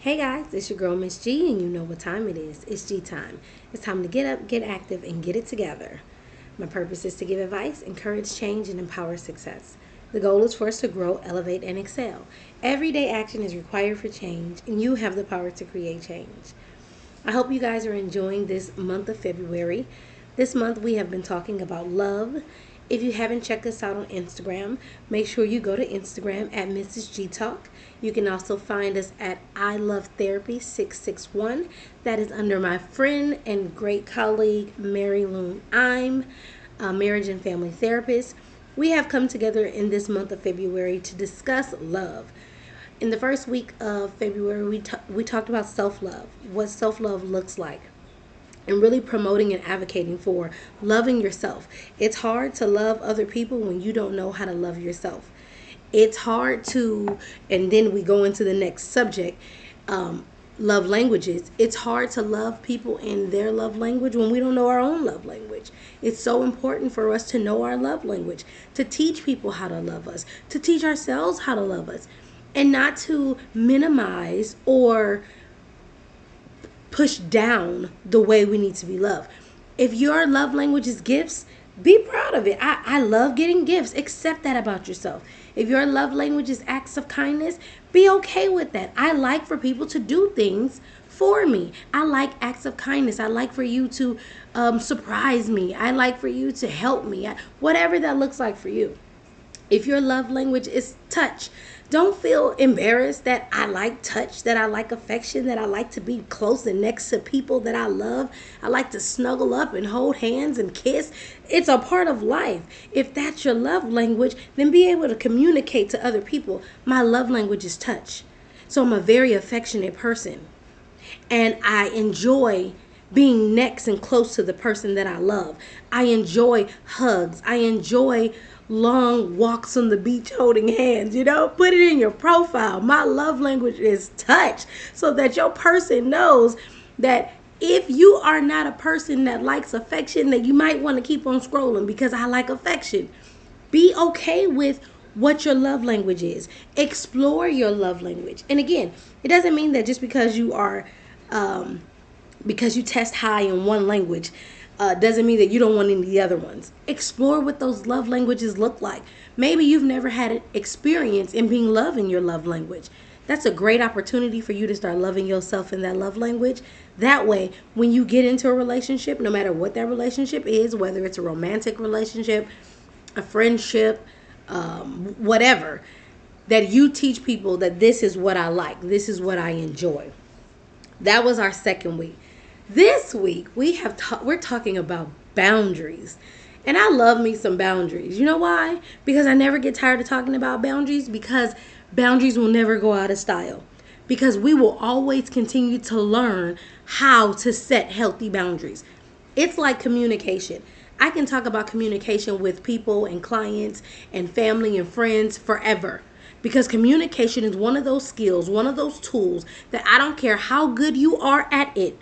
Hey guys, it's your girl Miss G, and you know what time it is. It's G time. It's time to get up, get active, and get it together. My purpose is to give advice, encourage change, and empower success. The goal is for us to grow, elevate, and excel. Everyday action is required for change, and you have the power to create change. I hope you guys are enjoying this month of February. This month we have been talking about love if you haven't checked us out on Instagram, make sure you go to Instagram at Mrs. G Talk. You can also find us at I Love Therapy 661. That is under my friend and great colleague, Mary Loon. I'm a marriage and family therapist. We have come together in this month of February to discuss love. In the first week of February, we, t- we talked about self love, what self love looks like and really promoting and advocating for loving yourself. It's hard to love other people when you don't know how to love yourself. It's hard to, and then we go into the next subject. Um, love languages. It's hard to love people in their love language when we don't know our own love language. It's so important for us to know our love language, to teach people how to love us, to teach ourselves how to love us, and not to minimize or push down the way we need to be loved. If your love language is gifts, be proud of it. I, I love getting gifts. Accept that about yourself. If your love language is acts of kindness, be okay with that. I like for people to do things for me. I like acts of kindness. I like for you to um, surprise me. I like for you to help me. I, whatever that looks like for you. If your love language is touch, don't feel embarrassed that I like touch, that I like affection, that I like to be close and next to people that I love. I like to snuggle up and hold hands and kiss. It's a part of life. If that's your love language, then be able to communicate to other people. My love language is touch. So I'm a very affectionate person. And I enjoy being next and close to the person that I love. I enjoy hugs. I enjoy long walks on the beach holding hands, you know? Put it in your profile. My love language is touch so that your person knows that if you are not a person that likes affection, that you might want to keep on scrolling because I like affection. Be okay with what your love language is. Explore your love language. And again, it doesn't mean that just because you are um, because you test high in one language uh, doesn't mean that you don't want any of the other ones. Explore what those love languages look like. Maybe you've never had an experience in being loved in your love language. That's a great opportunity for you to start loving yourself in that love language. That way, when you get into a relationship, no matter what that relationship is, whether it's a romantic relationship, a friendship, um, whatever, that you teach people that this is what I like, this is what I enjoy. That was our second week. This week we have ta- we're talking about boundaries. And I love me some boundaries. You know why? Because I never get tired of talking about boundaries because boundaries will never go out of style. Because we will always continue to learn how to set healthy boundaries. It's like communication. I can talk about communication with people and clients and family and friends forever because communication is one of those skills, one of those tools that I don't care how good you are at it,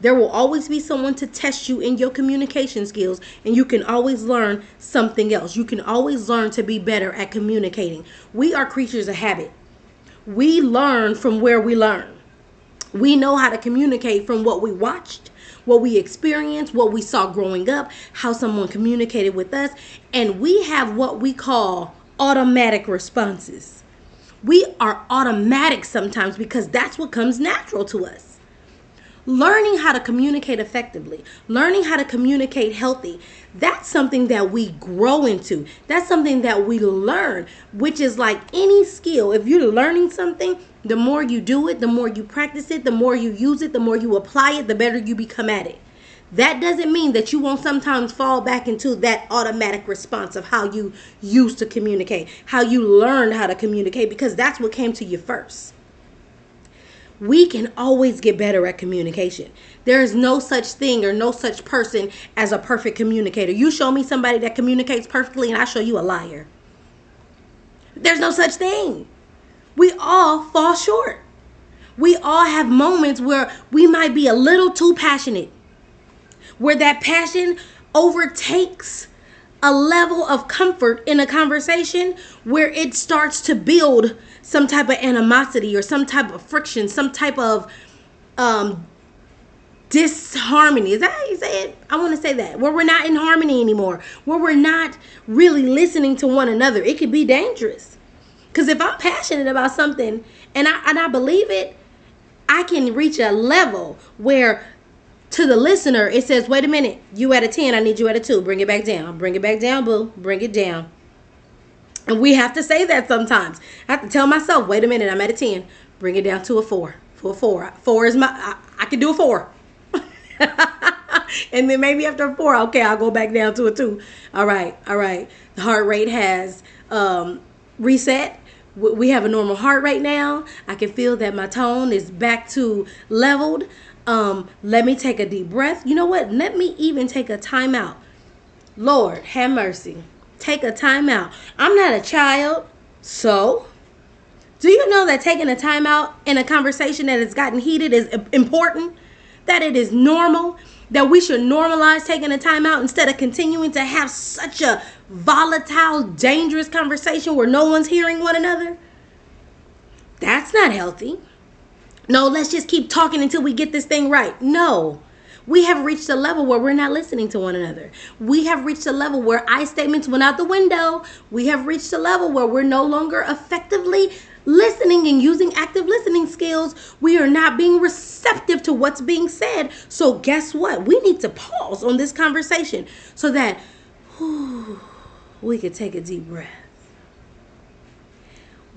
there will always be someone to test you in your communication skills, and you can always learn something else. You can always learn to be better at communicating. We are creatures of habit. We learn from where we learn. We know how to communicate from what we watched, what we experienced, what we saw growing up, how someone communicated with us, and we have what we call automatic responses. We are automatic sometimes because that's what comes natural to us learning how to communicate effectively, learning how to communicate healthy, that's something that we grow into. That's something that we learn, which is like any skill. If you're learning something, the more you do it, the more you practice it, the more you use it, the more you apply it, the better you become at it. That doesn't mean that you won't sometimes fall back into that automatic response of how you used to communicate, how you learned how to communicate, because that's what came to you first we can always get better at communication. There is no such thing or no such person as a perfect communicator. You show me somebody that communicates perfectly, and I show you a liar. There's no such thing. We all fall short. We all have moments where we might be a little too passionate, where that passion overtakes a level of comfort in a conversation where it starts to build some type of animosity or some type of friction, some type of um, disharmony. Is that how you say it? I want to say that. Where we're not in harmony anymore, where we're not really listening to one another. It could be dangerous. Because if I'm passionate about something and I, and I believe it, I can reach a level where to the listener it says, wait a minute, you at a 10, I need you at a 2. Bring it back down. Bring it back down, boo. Bring it down. And we have to say that sometimes. I have to tell myself, wait a minute, I'm at a 10. Bring it down to a 4. For a 4. 4 is my, I, I can do a 4. and then maybe after a 4, okay, I'll go back down to a 2. All right, all right. The heart rate has um, reset we have a normal heart rate now. I can feel that my tone is back to leveled. Um, let me take a deep breath. You know what? Let me even take a time out. Lord, have mercy. Take a time out. I'm not a child, so do you know that taking a time out in a conversation that has gotten heated is important? That it is normal? That we should normalize taking a time out instead of continuing to have such a volatile, dangerous conversation where no one's hearing one another? That's not healthy. No, let's just keep talking until we get this thing right. No. We have reached a level where we're not listening to one another. We have reached a level where I statements went out the window. We have reached a level where we're no longer effectively listening and using active listening skills. We are not being receptive to what's being said. So, guess what? We need to pause on this conversation so that whew, we can take a deep breath.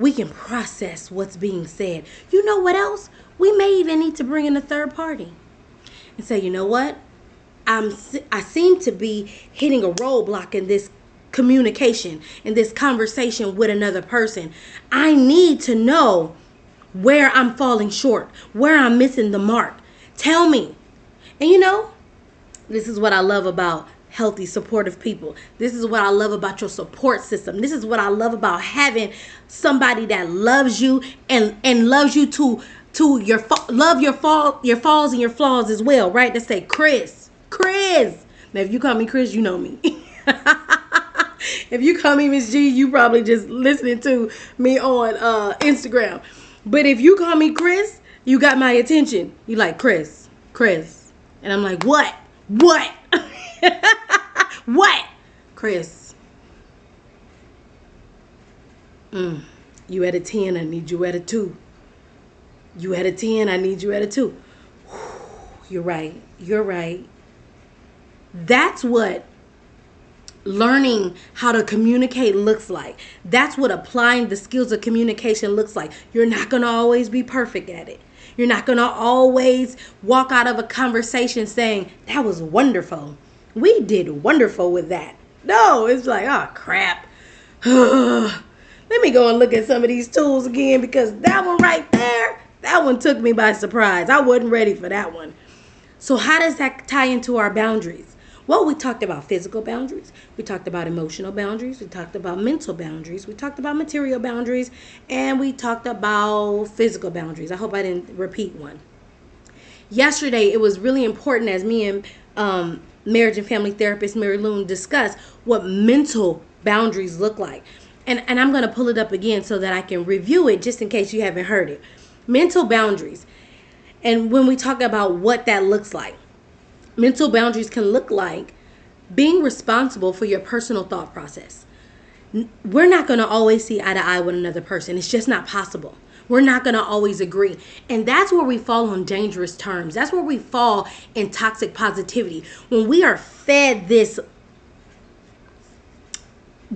We can process what's being said. You know what else? We may even need to bring in a third party and say, you know what? I'm I seem to be hitting a roadblock in this communication in this conversation with another person. I need to know where I'm falling short, where I'm missing the mark. Tell me. And you know, this is what I love about healthy, supportive people. This is what I love about your support system. This is what I love about having somebody that loves you and and loves you to to your love your fall your falls and your flaws as well, right? To say Chris, Chris. Now if you call me Chris, you know me. if you call me Miss G, you probably just listening to me on uh, Instagram. But if you call me Chris, you got my attention. You like Chris, Chris, and I'm like, what, what? what? Chris. Mm. You at a 10, I need you at a 2. You at a 10, I need you at a 2. You're right. You're right. That's what learning how to communicate looks like. That's what applying the skills of communication looks like. You're not going to always be perfect at it. You're not going to always walk out of a conversation saying, That was wonderful we did wonderful with that. No, it's like, oh crap. Let me go and look at some of these tools again because that one right there, that one took me by surprise. I wasn't ready for that one. So, how does that tie into our boundaries? Well, we talked about physical boundaries, we talked about emotional boundaries, we talked about mental boundaries, we talked about material boundaries, and we talked about physical boundaries. I hope I didn't repeat one. Yesterday, it was really important as me and um, marriage and family therapist Mary Loon discuss what mental boundaries look like. And, and I'm going to pull it up again so that I can review it just in case you haven't heard it. Mental boundaries. And when we talk about what that looks like, mental boundaries can look like being responsible for your personal thought process. We're not going to always see eye to eye with another person, it's just not possible. We're not going to always agree. And that's where we fall on dangerous terms. That's where we fall in toxic positivity. When we are fed this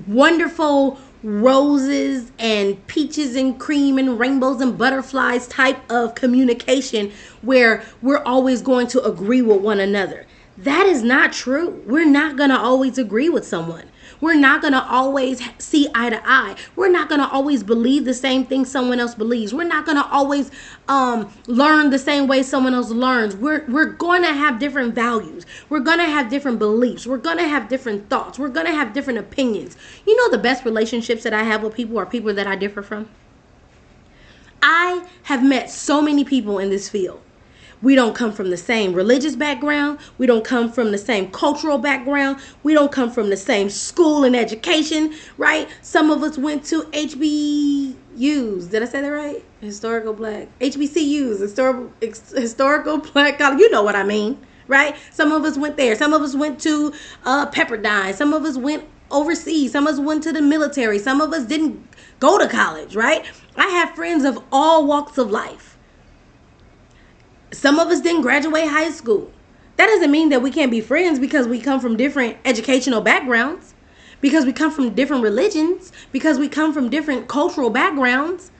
wonderful roses and peaches and cream and rainbows and butterflies type of communication where we're always going to agree with one another. That is not true. We're not going to always agree with someone. We're not going to always see eye to eye. We're not going to always believe the same thing someone else believes. We're not going to always um, learn the same way someone else learns. We're, we're going to have different values. We're going to have different beliefs. We're going to have different thoughts. We're going to have different opinions. You know, the best relationships that I have with people are people that I differ from. I have met so many people in this field We don't come from the same religious background. We don't come from the same cultural background. We don't come from the same school and education, right? Some of us went to HBUs. Did I say that right? Historical Black. HBCUs, historical, historical Black College. You know what I mean, right? Some of us went there. Some of us went to uh, Pepperdine. Some of us went overseas. Some of us went to the military. Some of us didn't go to college, right? I have friends of all walks of life. Some of us didn't graduate high school. That doesn't mean that we can't be friends because we come from different educational backgrounds, because we come from different religions, because we come from different cultural backgrounds.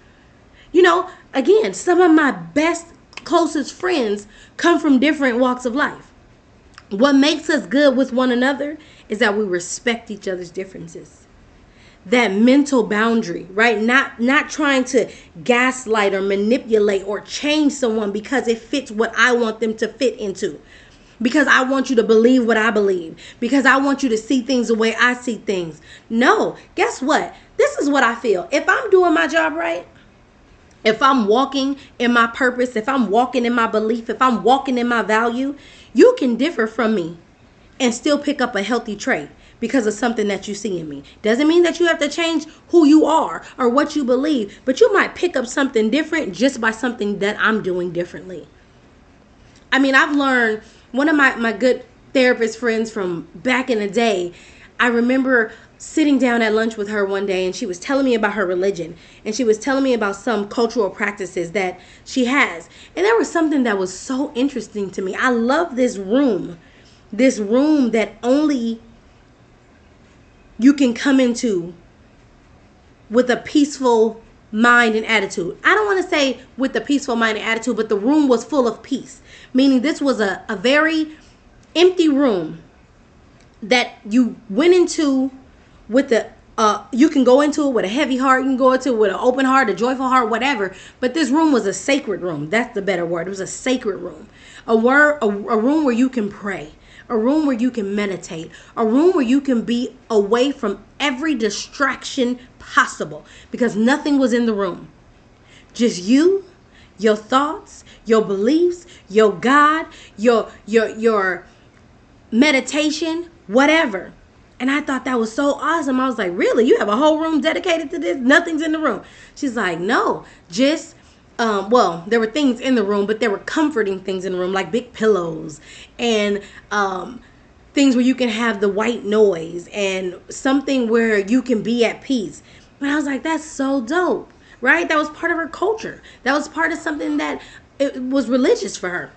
You know, again, some of my best, closest friends come from different walks of life. What makes us good with one another is that we respect each other's differences that mental boundary right? Not not trying to gaslight or manipulate or change someone because it fits what i want them to fit into. Because i want you to believe what i believe. Because i want you to see things the way i see things. No guess what? This is what i feel. If i'm doing my job right if i'm walking in my purpose if i'm walking in my belief if i'm walking in my value you can differ from me and still pick up a healthy trait because of something that you see in me. Doesn't mean that you have to change who you are or what you believe, but you might pick up something different just by something that I'm doing differently. I mean, I've learned one of my, my good therapist friends from back in the day, I remember sitting down at lunch with her one day and she was telling me about her religion and she was telling me about some cultural practices that she has. And there was something that was so interesting to me. I love this room. This room that only you can come into with a peaceful mind and attitude. I don't want to say with a peaceful mind and attitude, but the room was full of peace, meaning this was a, a very empty room that you went into with the uh, you can go into it with a heavy heart, you can go into it with an open heart, a joyful heart, whatever. But this room was a sacred room. That's the better word. It was a sacred room, a word, a, a room where you can pray, a room where you can meditate, a room where you can be away from every distraction possible because nothing was in the room. Just you, your thoughts, your beliefs, your God, your your your meditation, whatever. And I thought that was so awesome. I was like, "Really? You have a whole room dedicated to this? Nothing's in the room." She's like, "No, just um, well, there were things in the room, but there were comforting things in the room, like big pillows and um, things where you can have the white noise and something where you can be at peace. But I was like, that's so dope, right? That was part of her culture. That was part of something that it was religious for her.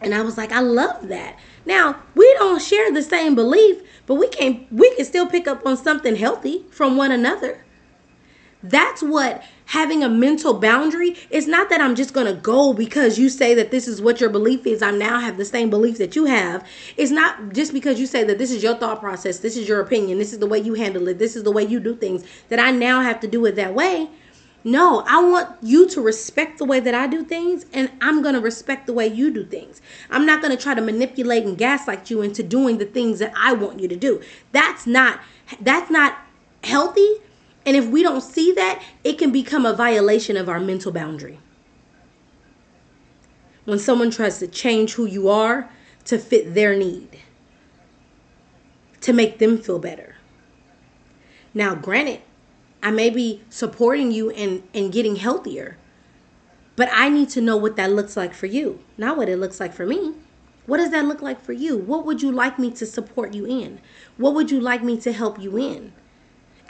And I was like, I love that. Now, we don't share the same belief, but we can we can still pick up on something healthy from one another. That's what having a mental boundary it's not that I'm just to go because you say that this is what your belief is. I now have the same belief that you have. It's not just because you say that this is your thought process, this is your opinion, this is the way you handle it, this is the way you do things, that I now have to do it that way. No, I want you to respect the way that I do things, and I'm going to respect the way you do things. I'm not going to try to manipulate and gaslight you into doing the things that I want you to do. That's not that's not healthy and if we don't see that, it can become a violation of our mental boundary. When someone tries to change who you are to fit their need, to make them feel better. Now, granted, I may be supporting you and, in getting healthier, but I need to know what that looks like for you, not what it looks like for me. What does that look like for you? What would you like me to support you in? What would you like me to help you in?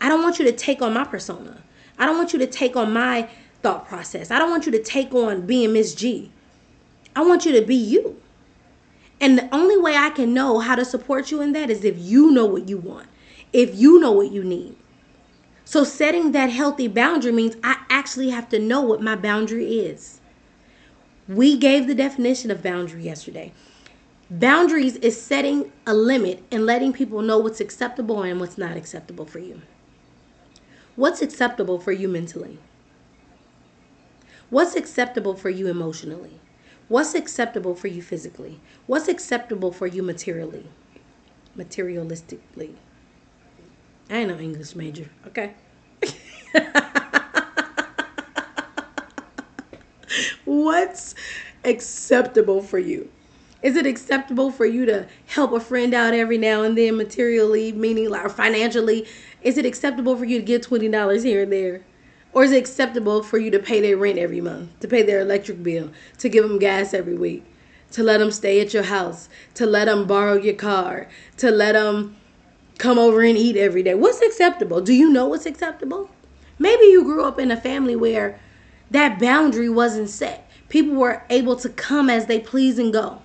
I don't want you to take on my persona. I don't want you to take on my thought process. I don't want you to take on being Miss G. I want you to be you. And the only way I can know how to support you in that is if you know what you want, if you know what you need. So, setting that healthy boundary means I actually have to know what my boundary is. We gave the definition of boundary yesterday. Boundaries is setting a limit and letting people know what's acceptable and what's not acceptable for you. What's acceptable for you mentally? What's acceptable for you emotionally? What's acceptable for you physically? What's acceptable for you materially? Materialistically. I ain't no English major, okay? What's acceptable for you? Is it acceptable for you to help a friend out every now and then materially, meaning like financially? Is it acceptable for you to get $20 here and there? Or is it acceptable for you to pay their rent every month, to pay their electric bill, to give them gas every week, to let them stay at your house, to let them borrow your car, to let them come over and eat every day? What's acceptable? Do you know what's acceptable? Maybe you grew up in a family where that boundary wasn't set. People were able to come as they please and go.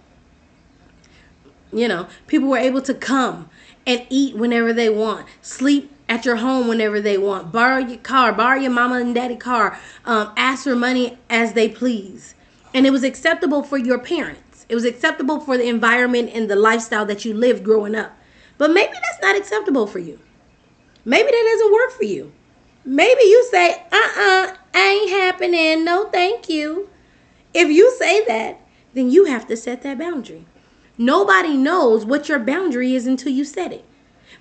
You know, people were able to come and eat whenever they want, sleep at your home whenever they want, borrow your car, borrow your mama and daddy car, um, ask for money as they please. And it was acceptable for your parents. It was acceptable for the environment and the lifestyle that you lived growing up. But maybe that's not acceptable for you. Maybe that doesn't work for you. Maybe you say, uh uh-uh, uh, ain't happening. No, thank you. If you say that, then you have to set that boundary. Nobody knows what your boundary is until you set it.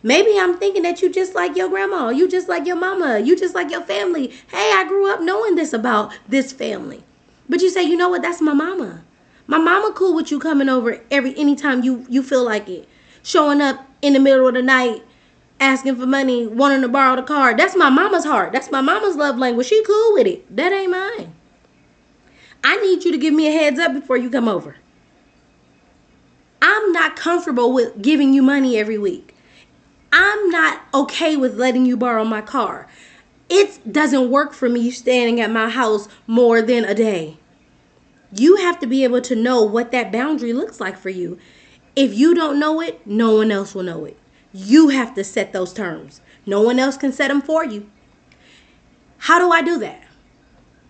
Maybe I'm thinking that you just like your grandma, you just like your mama, you just like your family. Hey, I grew up knowing this about this family. But you say, you know what, that's my mama. My mama cool with you coming over every anytime you you feel like it. Showing up in the middle of the night, asking for money, wanting to borrow the car. That's my mama's heart. That's my mama's love language. She cool with it. That ain't mine. I need you to give me a heads up before you come over. I'm not comfortable with giving you money every week. I'm not okay with letting you borrow my car. It doesn't work for me standing at my house more than a day. You have to be able to know what that boundary looks like for you. If you don't know it, no one else will know it. You have to set those terms. No one else can set them for you. How do I do that?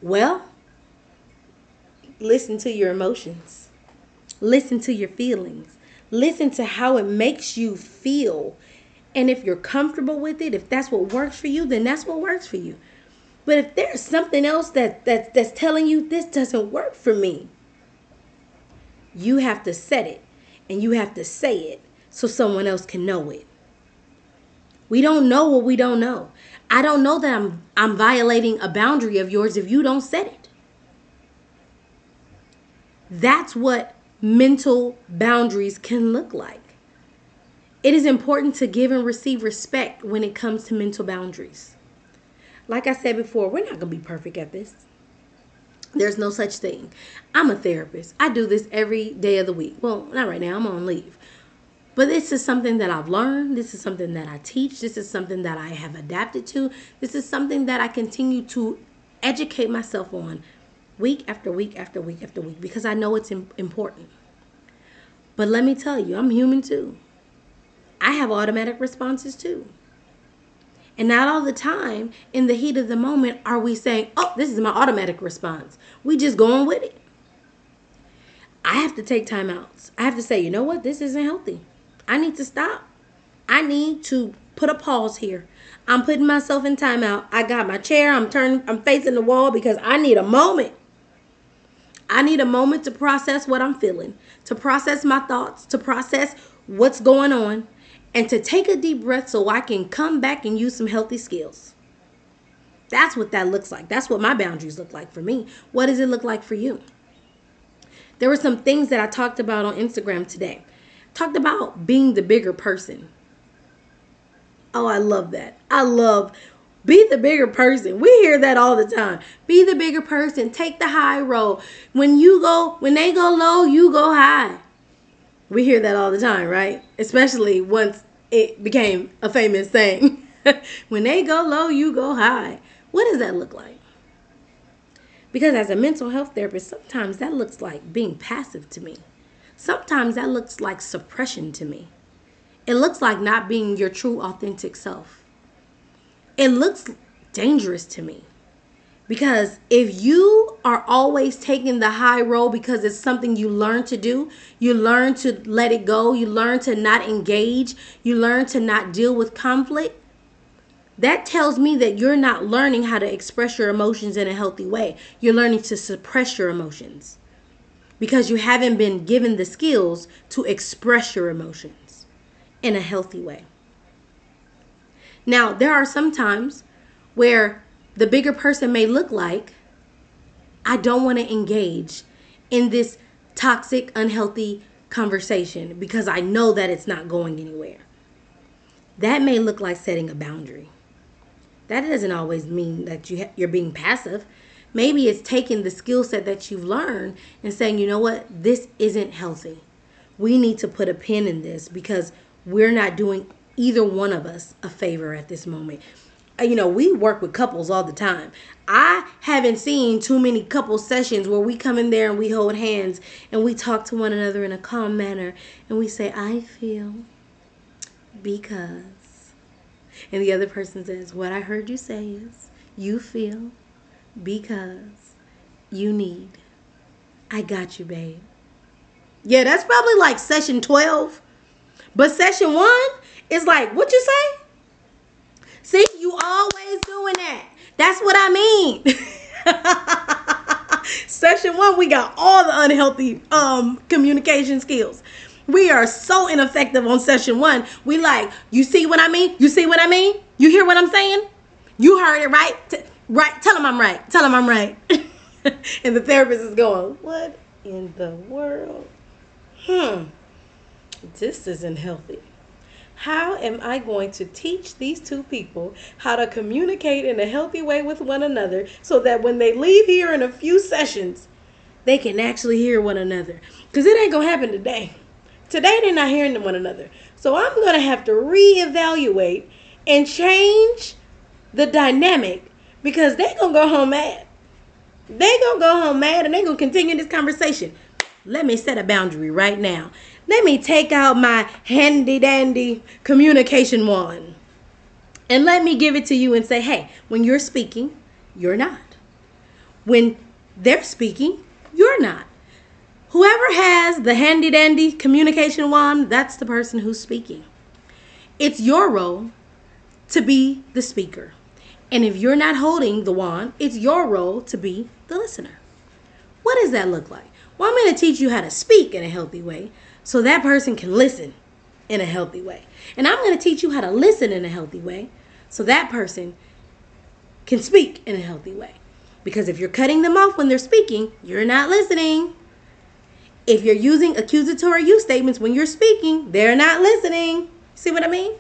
Well, listen to your emotions. Listen to your feelings. Listen to how it makes you feel. And if you're comfortable with it, if that's what works for you, then that's what works for you. But if there's something else that, that that's telling you this doesn't work for me, you have to set it and you have to say it so someone else can know it. We don't know what we don't know. I don't know that I'm I'm violating a boundary of yours if you don't set it. That's what mental boundaries can look like. It is important to give and receive respect when it comes to mental boundaries. Like I said before, we're not going to be perfect at this. There's no such thing. I'm a therapist. I do this every day of the week. Well, not right now, I'm on leave. But this is something that I've learned. This is something that I teach. This is something that I have adapted to. This is something that I continue to educate myself on week after week after week after week because I know it's important. But let me tell you, I'm human too. I have automatic responses too. And not all the time, in the heat of the moment, are we saying, oh, this is my automatic response. We just going with it. I have to take time outs. I have to say, you know what? This isn't healthy. I need to stop. I need to put a pause here. I'm putting myself in timeout. I got my chair. I'm turning. I'm facing the wall because I need a moment. I need a moment to process what I'm feeling, to process my thoughts, to process what's going on, and to take a deep breath so I can come back and use some healthy skills. That's what that looks like. That's what my boundaries look like for me. What does it look like for you? There were some things that I talked about on Instagram today. Talked about being the bigger person. Oh, I love that. I love be the bigger person. We hear that all the time. Be the bigger person. Take the high road. When you go, when they go low, you go high. We hear that all the time, right? Especially once it became a famous thing. when they go low, you go high. What does that look like? Because as a mental health therapist, sometimes that looks like being passive to me. Sometimes that looks like suppression to me. It looks like not being your true, authentic self it looks dangerous to me. Because if you are always taking the high road because it's something you learn to do, you learn to let it go, you learn to not engage, you learn to not deal with conflict, that tells me that you're not learning how to express your emotions in a healthy way. You're learning to suppress your emotions because you haven't been given the skills to express your emotions in a healthy way. Now, there are some times where the bigger person may look like I don't want to engage in this toxic, unhealthy conversation because I know that it's not going anywhere. That may look like setting a boundary. That doesn't always mean that you ha- you're being passive. Maybe it's taking the skill set that you've learned and saying, you know what, this isn't healthy. We need to put a pin in this because we're not doing either one of us a favor at this moment. Uh, you know, we work with couples all the time. I haven't seen too many couple sessions where we come in there and we hold hands and we talk to one another in a calm manner and we say, I feel because. And the other person says, What I heard you say is, you feel because you need. I got you, babe. Yeah, that's probably like session 12. But session one is like, what you say? See, you always doing that. That's what I mean. Session one, we got all the unhealthy um, communication skills. We are so ineffective on session one. We like, you see what I mean? You see what I mean? You hear what I'm saying? You heard it right? T- right? Tell him I'm right. Tell him I'm right. and the therapist is going, what in the world? Hmm. This isn't healthy. How am I going to teach these two people how to communicate in a healthy way with one another so that when they leave here in a few sessions, they can actually hear one another? Because it ain't going to happen today. Today, they're not hearing one another. So I'm going to have to reevaluate and change the dynamic because they're going to go home mad. They're going to go home mad and they're going to continue this conversation. Let me set a boundary right now. Let me take out my handy dandy communication wand and let me give it to you and say, hey, when you're speaking, you're not. When they're speaking, you're not. Whoever has the handy dandy communication wand, that's the person who's speaking. It's your role to be the speaker. And if you're not holding the wand, it's your role to be the listener. What does that look like? Well, I'm going to teach you how to speak in a healthy way so that person can listen in a healthy way. And I'm going to teach you how to listen in a healthy way so that person can speak in a healthy way. Because if you're cutting them off when they're speaking, you're not listening. If you're using accusatory you statements when you're speaking, they're not listening. See what I mean?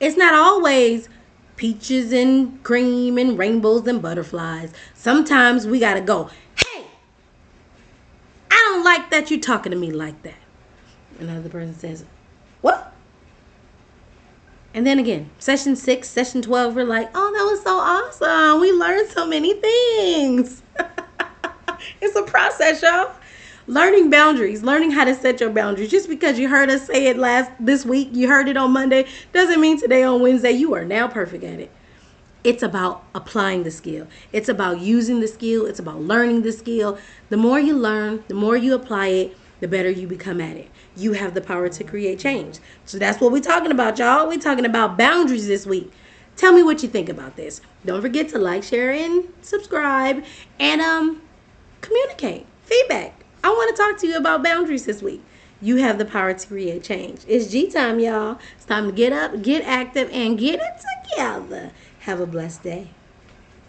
It's not always peaches and cream and rainbows and butterflies. Sometimes we got to go, like that you talking to me like that. Another person says, What? And then again, session six, session 12, we're like, Oh, that was so awesome. We learned so many things. it's a process, y'all. Learning boundaries, learning how to set your boundaries. Just because you heard us say it last this week, you heard it on Monday, doesn't mean today on Wednesday you are now perfect at it. It's about applying the skill. It's about using the skill. It's about learning the skill. The more you learn, the more you apply it, the better you become at it. You have the power to create change. So that's what we're talking about, y'all. We're talking about boundaries this week. Tell me what you think about this. Don't forget to like, share, and subscribe, and um, communicate feedback. I want to talk to you about boundaries this week. You have the power to create change. It's G time, y'all. It's time to get up, get active, and get it together. Have a blessed day.